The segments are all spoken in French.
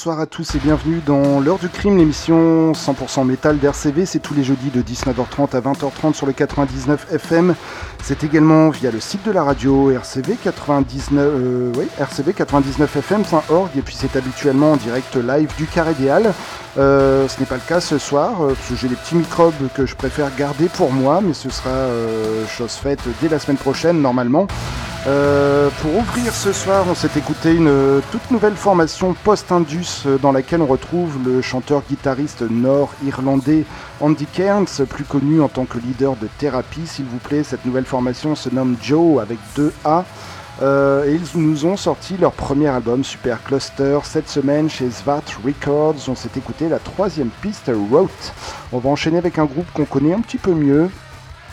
Bonsoir à tous et bienvenue dans l'heure du crime, l'émission 100% métal d'RCV. C'est tous les jeudis de 19h30 à 20h30 sur le 99 FM. C'est également via le site de la radio RCV 99, oui, rcv99fm.org et puis c'est habituellement en direct live du Carré des Halles. Euh, ce n'est pas le cas ce soir, euh, parce que j'ai des petits microbes que je préfère garder pour moi, mais ce sera euh, chose faite dès la semaine prochaine normalement. pour ouvrir ce soir, on s'est écouté une toute nouvelle formation post-indus dans laquelle on retrouve le chanteur-guitariste nord-irlandais Andy Cairns, plus connu en tant que leader de Therapy, s'il vous plaît. Cette nouvelle formation se nomme Joe avec deux A. Euh, et ils nous ont sorti leur premier album Super Cluster cette semaine chez Svat Records. On s'est écouté la troisième piste Route. On va enchaîner avec un groupe qu'on connaît un petit peu mieux,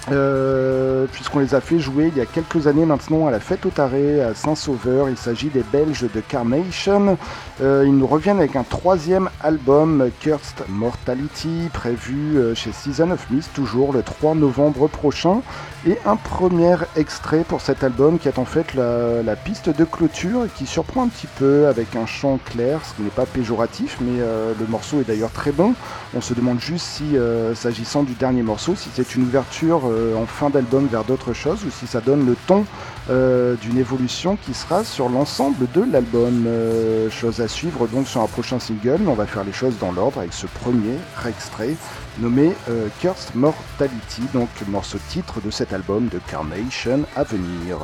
euh, puisqu'on les a fait jouer il y a quelques années maintenant à la fête au Taré à Saint-Sauveur. Il s'agit des Belges de Carnation. Euh, ils nous reviennent avec un troisième album, Cursed Mortality, prévu euh, chez Season of Mist, toujours le 3 novembre prochain. Et un premier extrait pour cet album qui est en fait la, piste de clôture et qui surprend un petit peu avec un chant clair, ce qui n'est pas péjoratif, mais le morceau est d'ailleurs très bon. On se demande juste si, s'agissant du dernier morceau, si c'est une ouverture en fin d'album vers d'autres choses ou si ça donne le ton euh, d'une évolution qui sera sur l'ensemble de l'album. Euh, chose à suivre donc sur un prochain single, on va faire les choses dans l'ordre avec ce premier extrait nommé Cursed Mortality, donc morceau titre de cet album de Carnation à venir.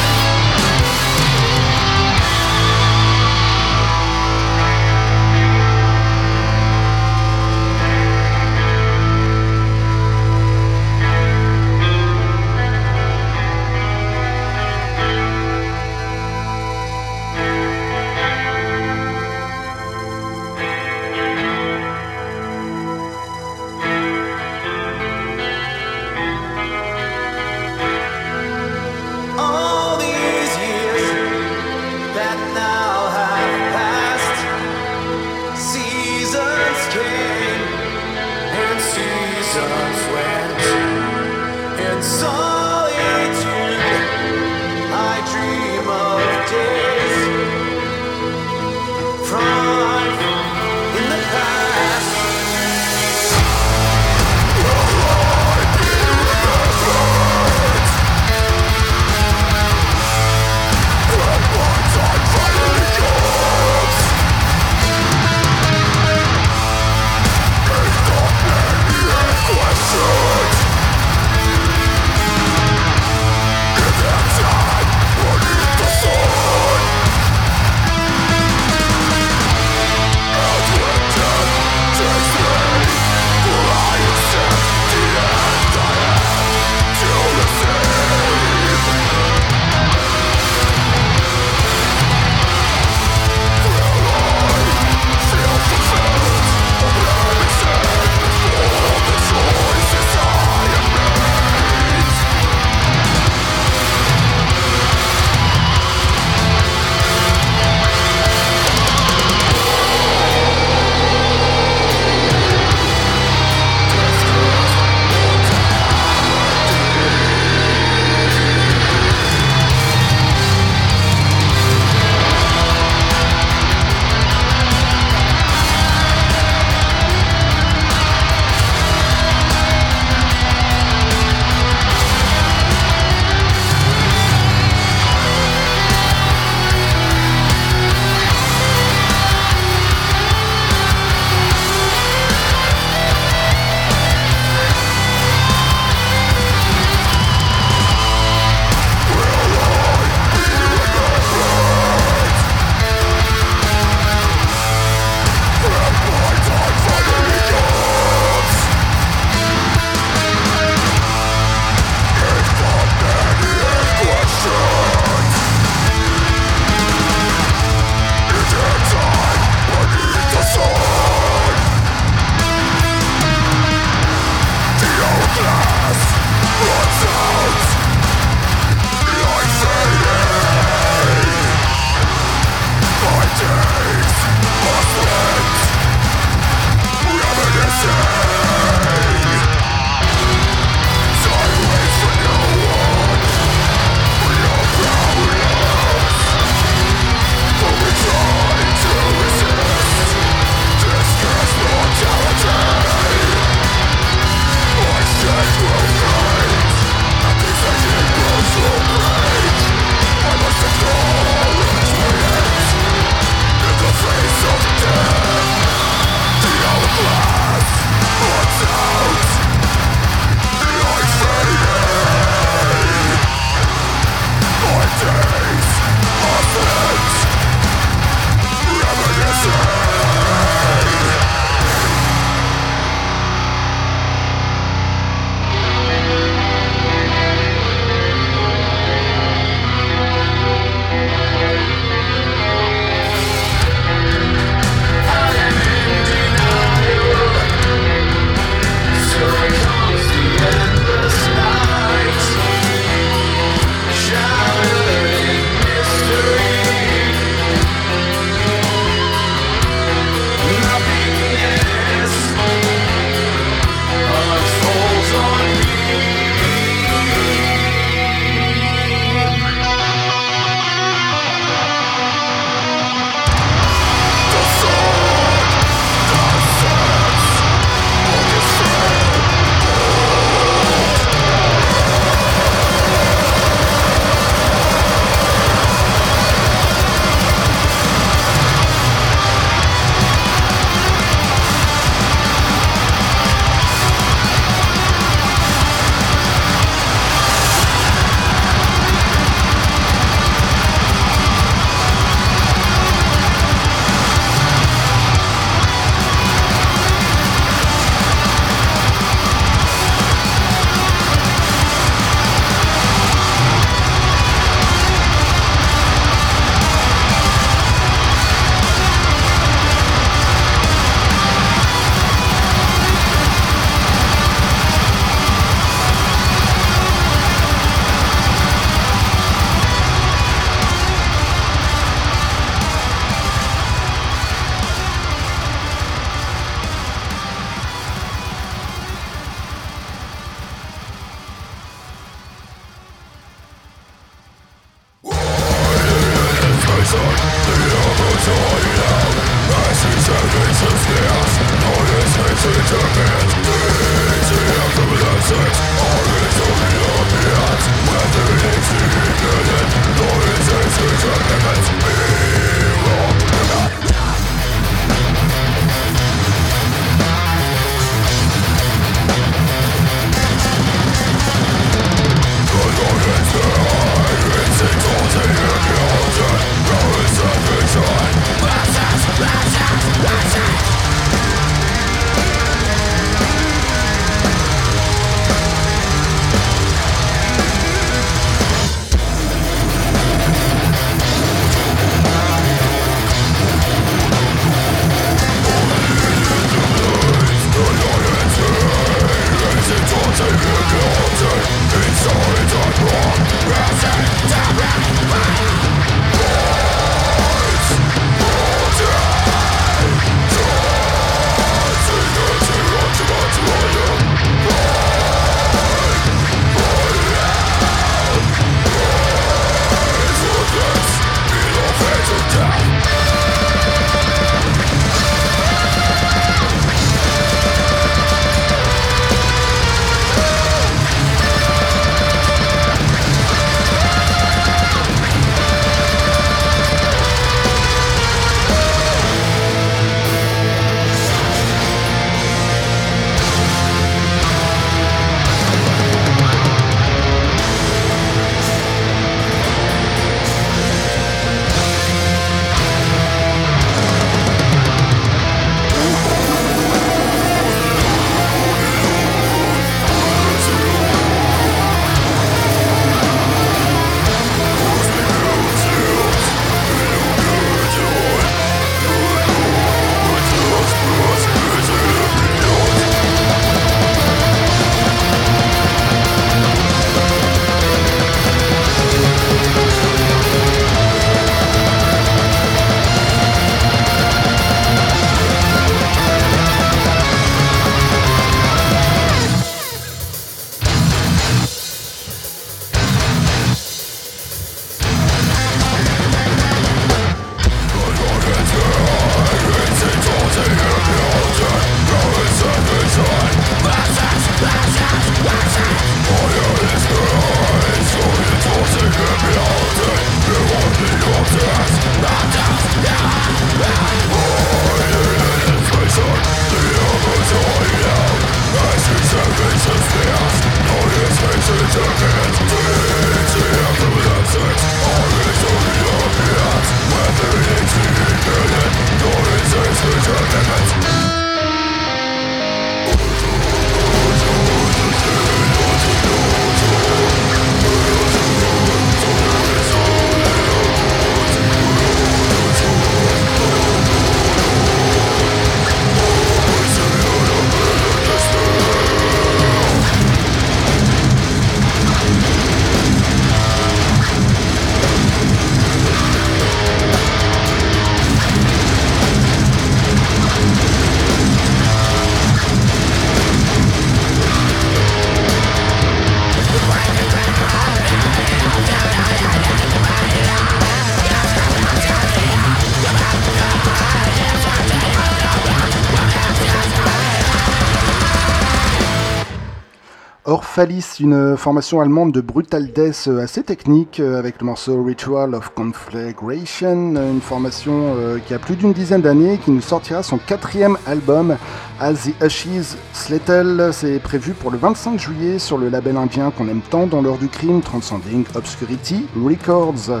Falis, une formation allemande de brutal death euh, assez technique euh, avec le morceau Ritual of Conflagration, une formation euh, qui a plus d'une dizaine d'années qui nous sortira son quatrième album As the Ashes Slettle. C'est prévu pour le 25 juillet sur le label indien qu'on aime tant dans l'heure du crime, Transcending Obscurity Records.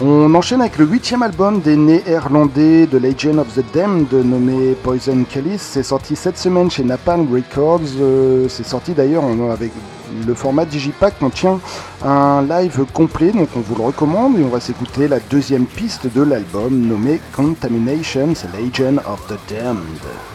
On enchaîne avec le huitième album des néerlandais de Legend of the Damned nommé Poison Chalice. C'est sorti cette semaine chez Napalm Records. c'est sorti d'ailleurs avec le format Digipack contient un live complet, donc on vous le recommande et on va s'écouter la deuxième piste de l'album nommée Contamination, Legend of the Damned.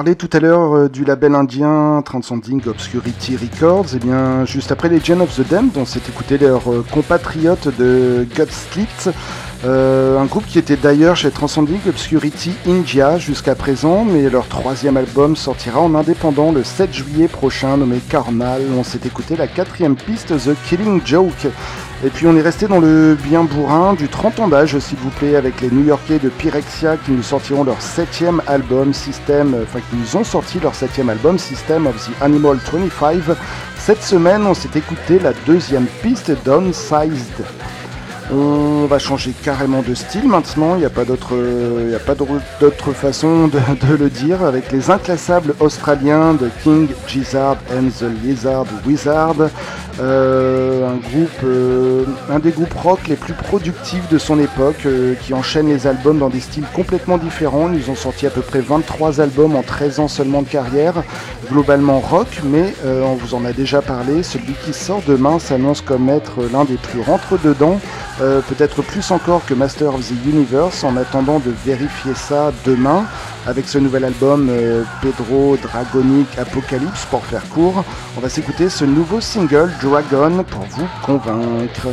Parlait tout à l'heure euh, du label indien Transcending Obscurity Records. Et eh bien, juste après les Gen of the Damned, on s'est écouté leur euh, compatriote de Gutslit, euh, un groupe qui était d'ailleurs chez Transcending Obscurity India jusqu'à présent, mais leur troisième album sortira en indépendant le 7 juillet prochain, nommé Carnal. On s'est écouté la quatrième piste, The Killing Joke. Et puis on est resté dans le bien bourrin du 30 ans d'âge, s'il vous plaît, avec les New-Yorkais de Pyrexia qui nous sortiront leur septième album, System, euh, enfin qui nous ont sorti leur septième album, System of the Animal 25. Cette semaine, on s'est écouté la deuxième piste, Downsized. On va changer carrément de style maintenant, il n'y a pas d'autre façon de, le dire, avec les inclassables australiens de King Gizzard and the Lizard Wizard, euh, euh, un des groupes rock les plus productifs de son époque, euh, qui enchaîne les albums dans des styles complètement différents. Ils ont sorti à peu près 23 albums en 13 ans seulement de carrière, globalement rock, mais on vous en a déjà parlé. Celui qui sort demain s'annonce comme être l'un des plus rentre-dedans, peut-être plus encore que Master of the Universe, en attendant de vérifier ça demain avec ce nouvel album euh, Pedro Dragonic Apocalypse pour faire court. On va s'écouter ce nouveau single Dragon pour vous convaincre.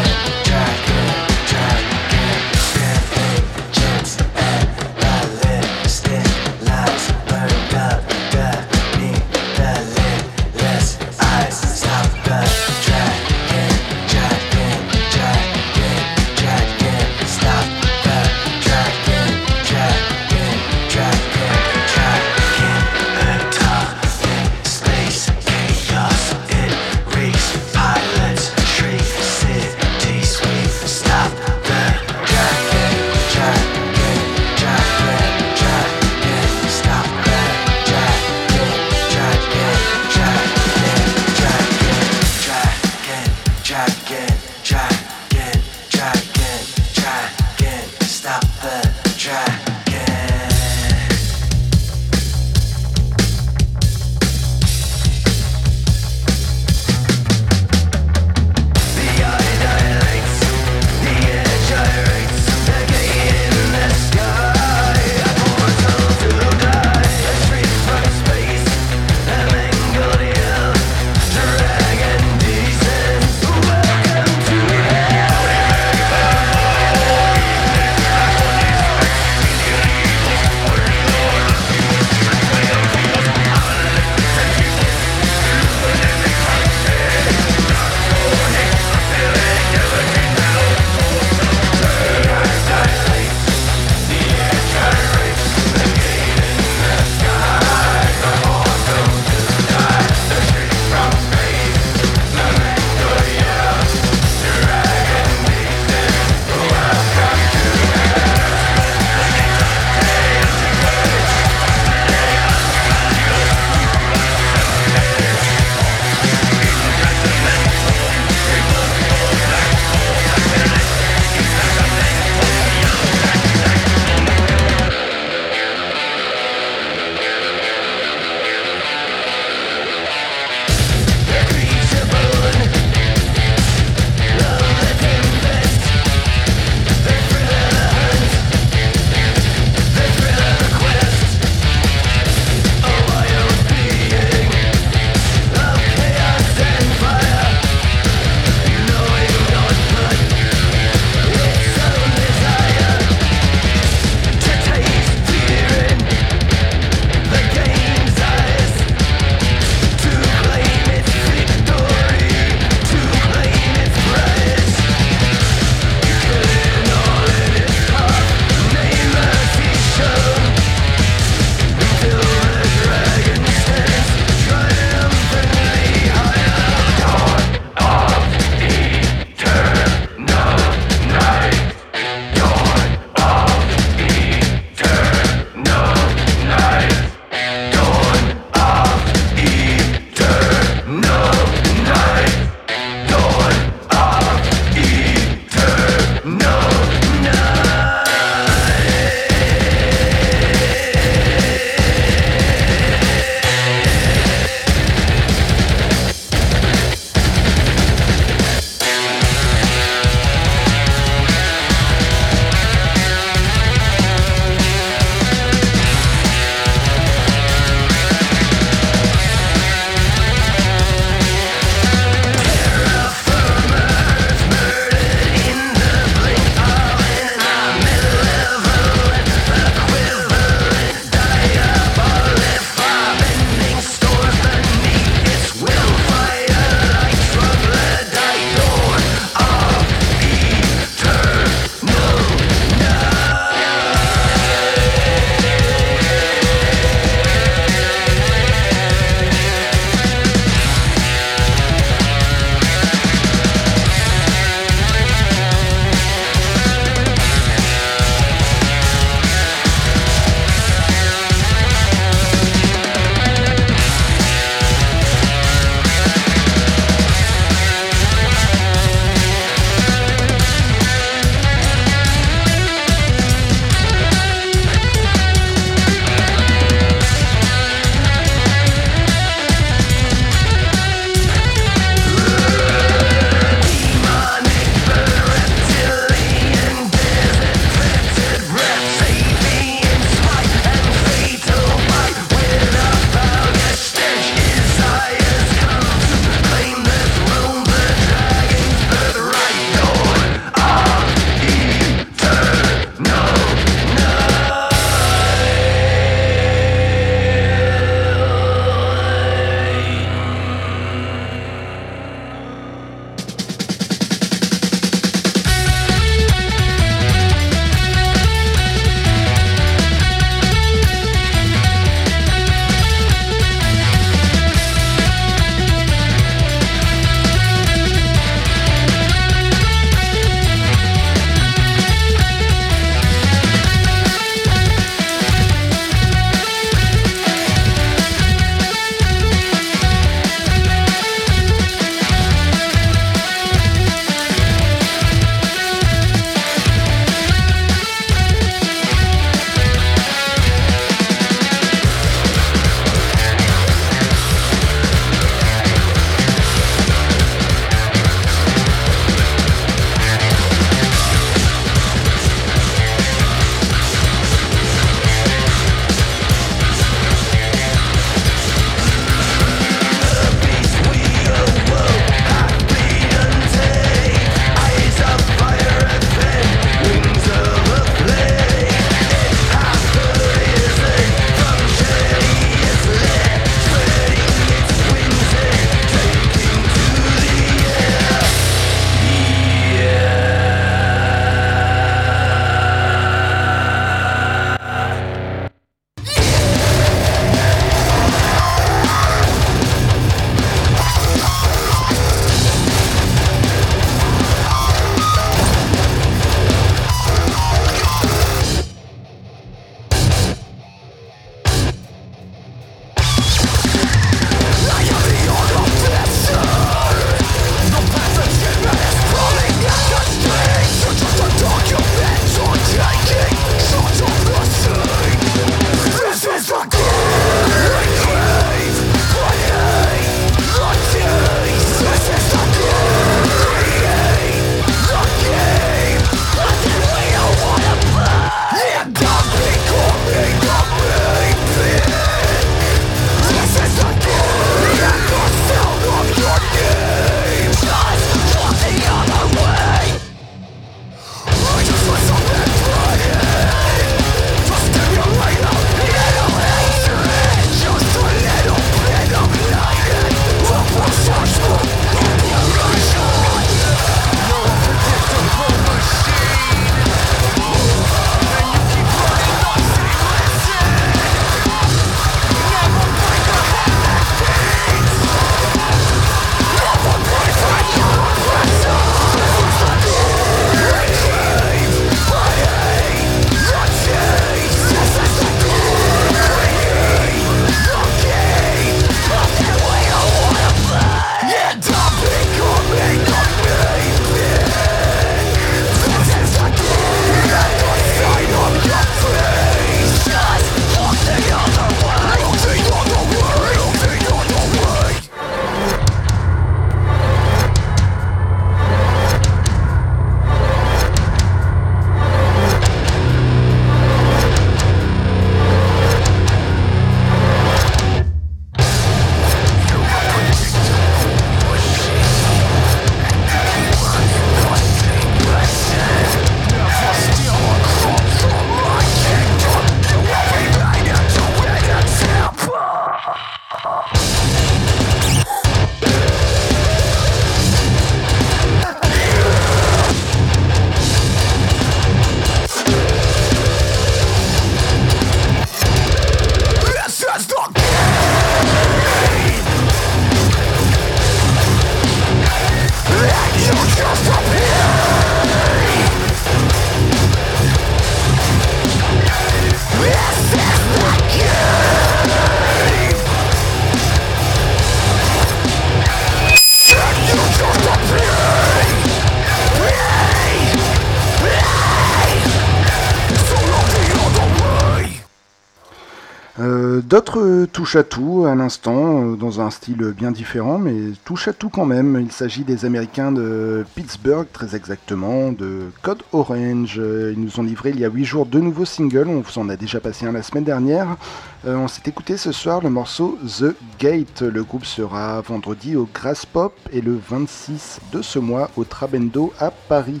Touchent à tout à l'instant, euh, dans un style bien différent, mais touchent à tout quand même. Il s'agit des Américains de Pittsburgh, très exactement, de Code Orange. Ils nous ont livré il y a 8 jours deux nouveaux singles, on vous en a déjà passé un la semaine dernière. Euh, on s'est écouté ce soir le morceau The Gate. Le groupe sera vendredi au Grass Pop et le 26 de ce mois au Trabendo à Paris.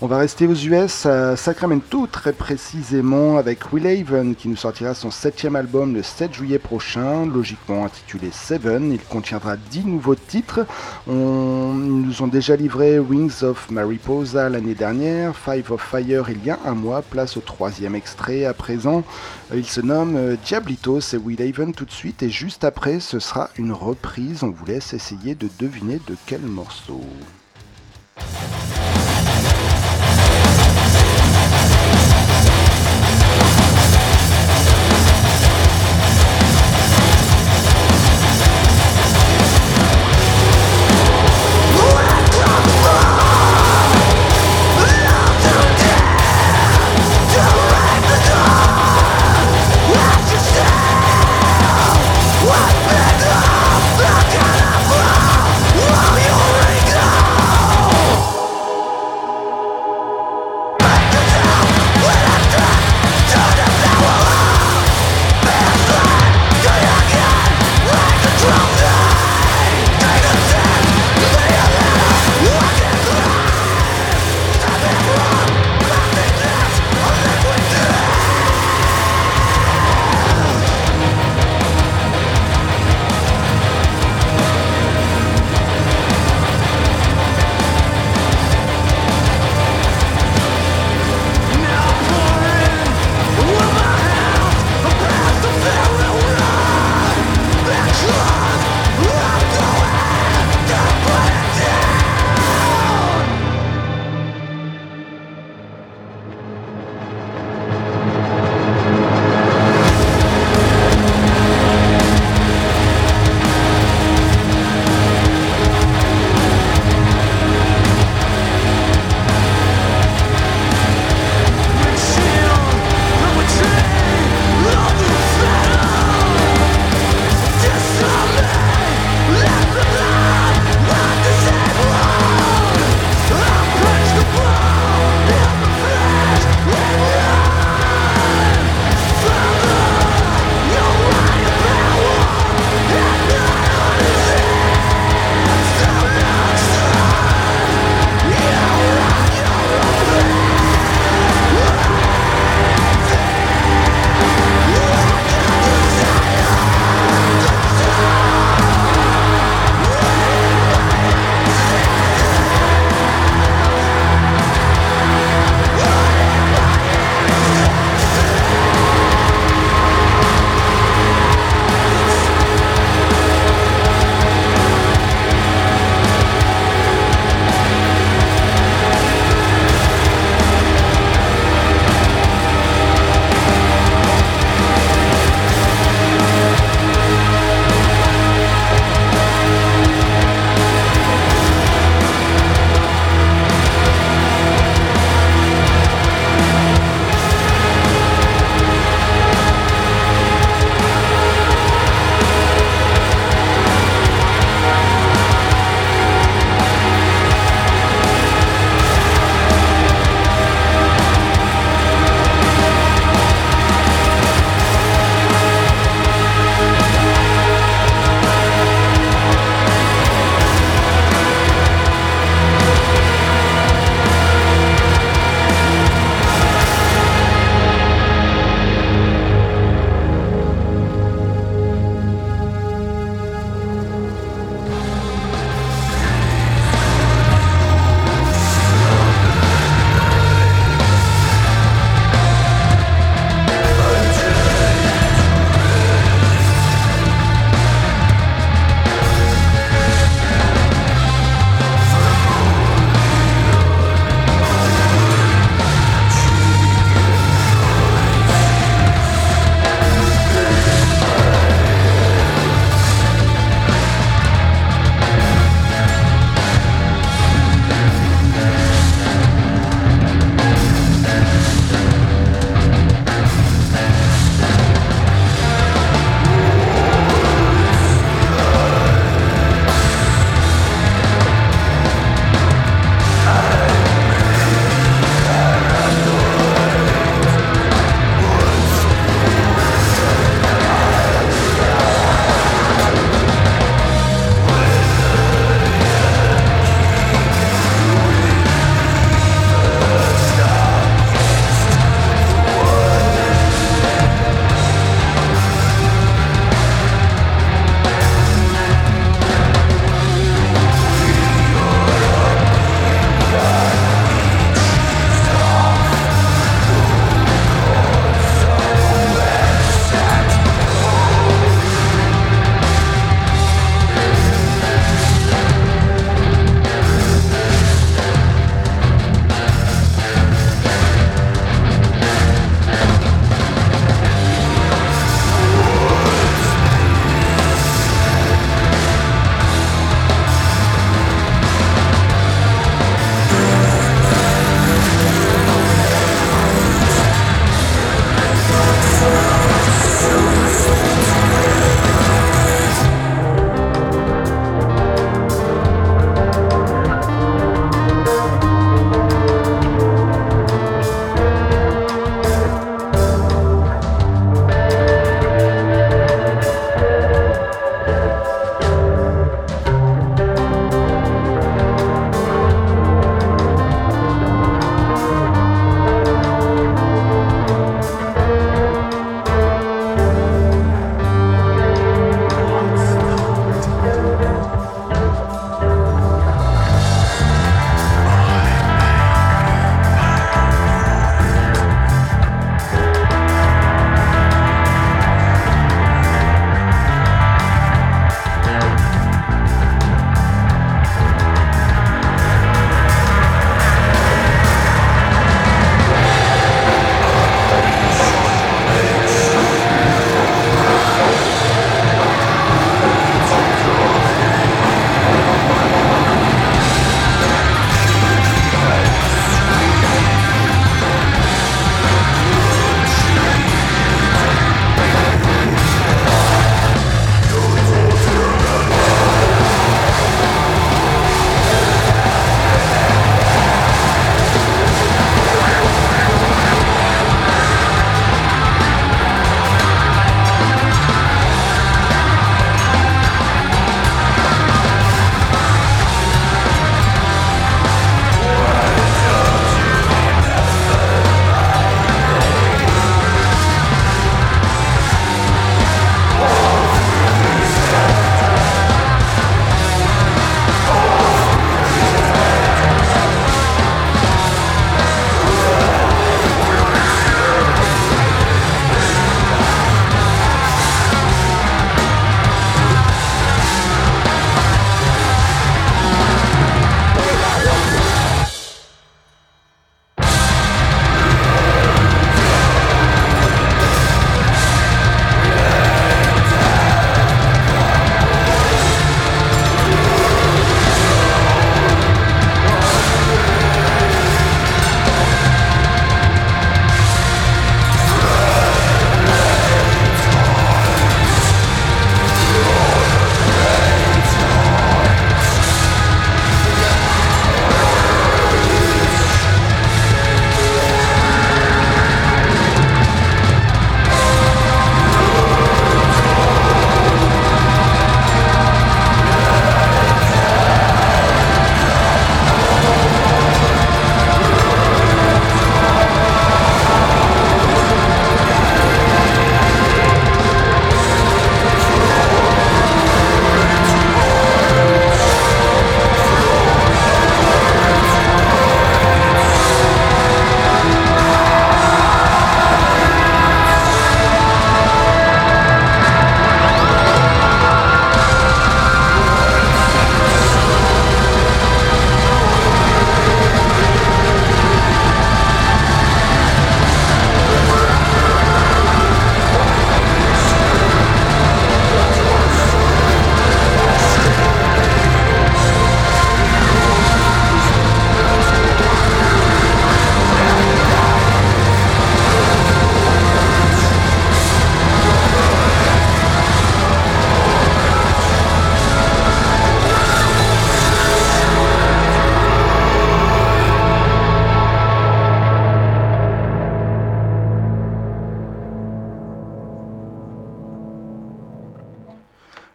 On va rester aux US à Sacramento très précisément avec Will Haven qui nous sortira son septième album le 7 juillet prochain, logiquement intitulé Seven. Il contiendra 10 nouveaux titres. Ils nous ont déjà livré Wings of Mariposa l'année dernière, Five of Fire il y a un mois, place au troisième extrait à présent. Il se nomme euh, Diablitos et Will Haven tout de suite et juste après ce sera une reprise. On vous laisse essayer de deviner de quel morceau.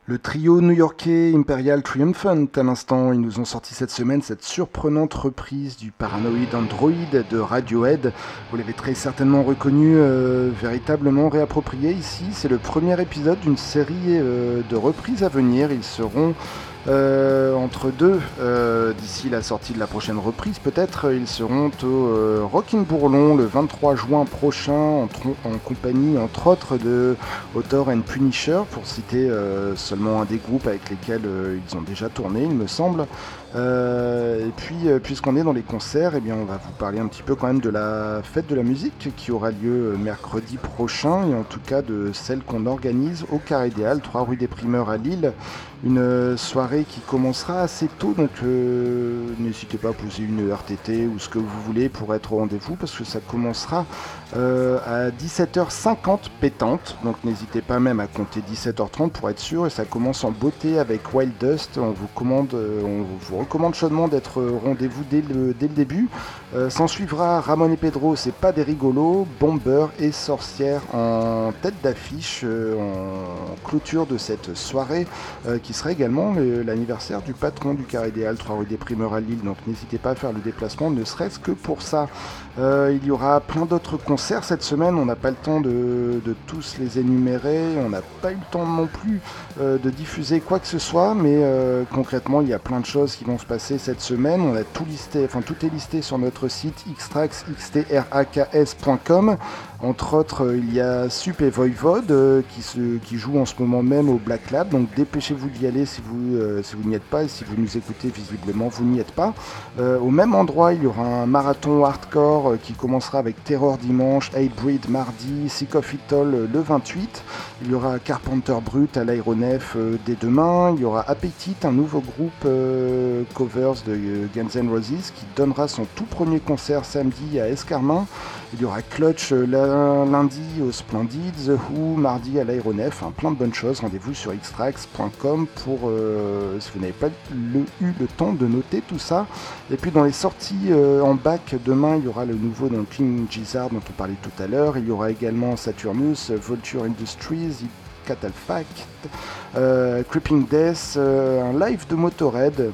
Le trio new-yorkais Imperial Triumphant, à l'instant, ils nous ont sorti cette semaine cette surprenante reprise du Paranoid Android de Radiohead. Vous l'avez très certainement reconnu, euh, véritablement réapproprié ici. C'est le premier épisode d'une série euh, de reprises à venir. Ils seront euh, entre deux, euh, d'ici la sortie de la prochaine reprise, peut-être, ils seront au euh, Rockin' Bourlon le 23 juin prochain, en, compagnie, entre autres, de Author and Punisher, pour citer seulement un des groupes avec lesquels ils ont déjà tourné, il me semble. Et puis, puisqu'on est dans les concerts, eh bien, on va vous parler un petit peu quand même de la fête de la musique qui aura lieu mercredi prochain, et en tout cas de celle qu'on organise au Carré Idéal, 3 rue des Primeurs à Lille. Une soirée qui commencera assez tôt, donc euh, n'hésitez pas à poser une RTT ou ce que vous voulez pour être au rendez-vous parce que ça commencera euh, à 17h50 pétante, donc n'hésitez pas même à compter 17h30 pour être sûr. Et ça commence en beauté avec Wild Dust. On vous, commande, euh, on vous recommande chaudement d'être au rendez-vous dès le, début. S'en suivra Ramon et Pedro, c'est pas des rigolos, Bomber et Sorcière en tête d'affiche en clôture de cette soirée qui sera également l'anniversaire du patron du Carré Idéal, 3 rue des Primeurs à Lille. Donc n'hésitez pas à faire le déplacement, ne serait-ce que pour ça. Euh, il y aura plein d'autres concerts cette semaine. On n'a pas le temps de, tous les énumérer. On n'a pas eu le temps non plus euh, de diffuser quoi que ce soit. Mais euh, concrètement, il y a plein de choses qui vont se passer cette semaine. On a tout listé, enfin tout est listé sur notre site xtrax.com. Entre autres, il y a Sup et Voivode qui, se, qui jouent en ce moment même au Black Lab. Donc dépêchez-vous d'y aller si vous, si vous n'y êtes pas. Et si vous nous écoutez visiblement, vous n'y êtes pas. au même endroit, il y aura un marathon hardcore euh, qui commencera avec Terror dimanche, Hatebreed mardi, Sick of It All euh, le 28. Il y aura Carpenter Brut à l'aéronef euh, dès demain. Il y aura Appetite, un nouveau groupe covers de Guns N' Roses qui donnera son tout premier concert samedi à Escarmin. Il y aura Clutch lundi au Splendid, The Who mardi à l'aéronef. plein de bonnes choses. Rendez-vous sur xtrax.com pour si vous n'avez pas eu le temps de noter tout ça. Et puis dans les sorties en bac demain, il y aura le nouveau dans King Gizzard dont on parlait tout à l'heure. Il y aura également Saturnus, Vulture Industries, Catalfact, euh, Creeping Death, euh, un live de Motorhead.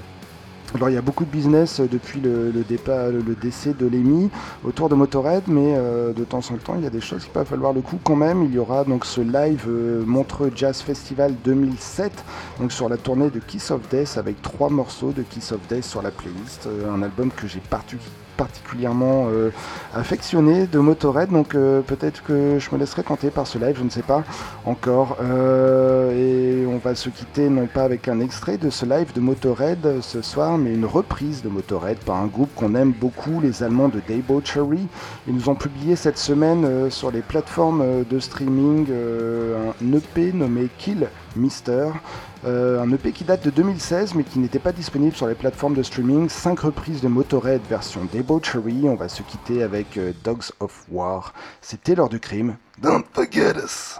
Alors il y a beaucoup de business depuis le, départ, le décès de Lemmy autour de Motorhead, mais euh, de temps en temps il y a des choses qui peuvent valoir le coup quand même. Il y aura donc ce live Montreux Jazz Festival 2007, donc sur la tournée de Kiss of Death avec trois morceaux de Kiss of Death sur la playlist, un album que j'ai particulièrement particulièrement euh, affectionné de Motorhead, donc euh, peut-être que je me laisserai tenter par ce live, je ne sais pas encore. Euh, et on va se quitter non pas avec un extrait de ce live de Motorhead ce soir, mais une reprise de Motorhead par un groupe qu'on aime beaucoup, les Allemands de Debauchery. Ils nous ont publié cette semaine sur les plateformes de streaming un EP nommé Kill Mister. Euh, un EP qui date de 2016 mais qui n'était pas disponible sur les plateformes de streaming. 5 reprises de Motorhead version Debauchery. On va se quitter avec euh, Dogs of War. C'était l'heure du crime. Don't forget us!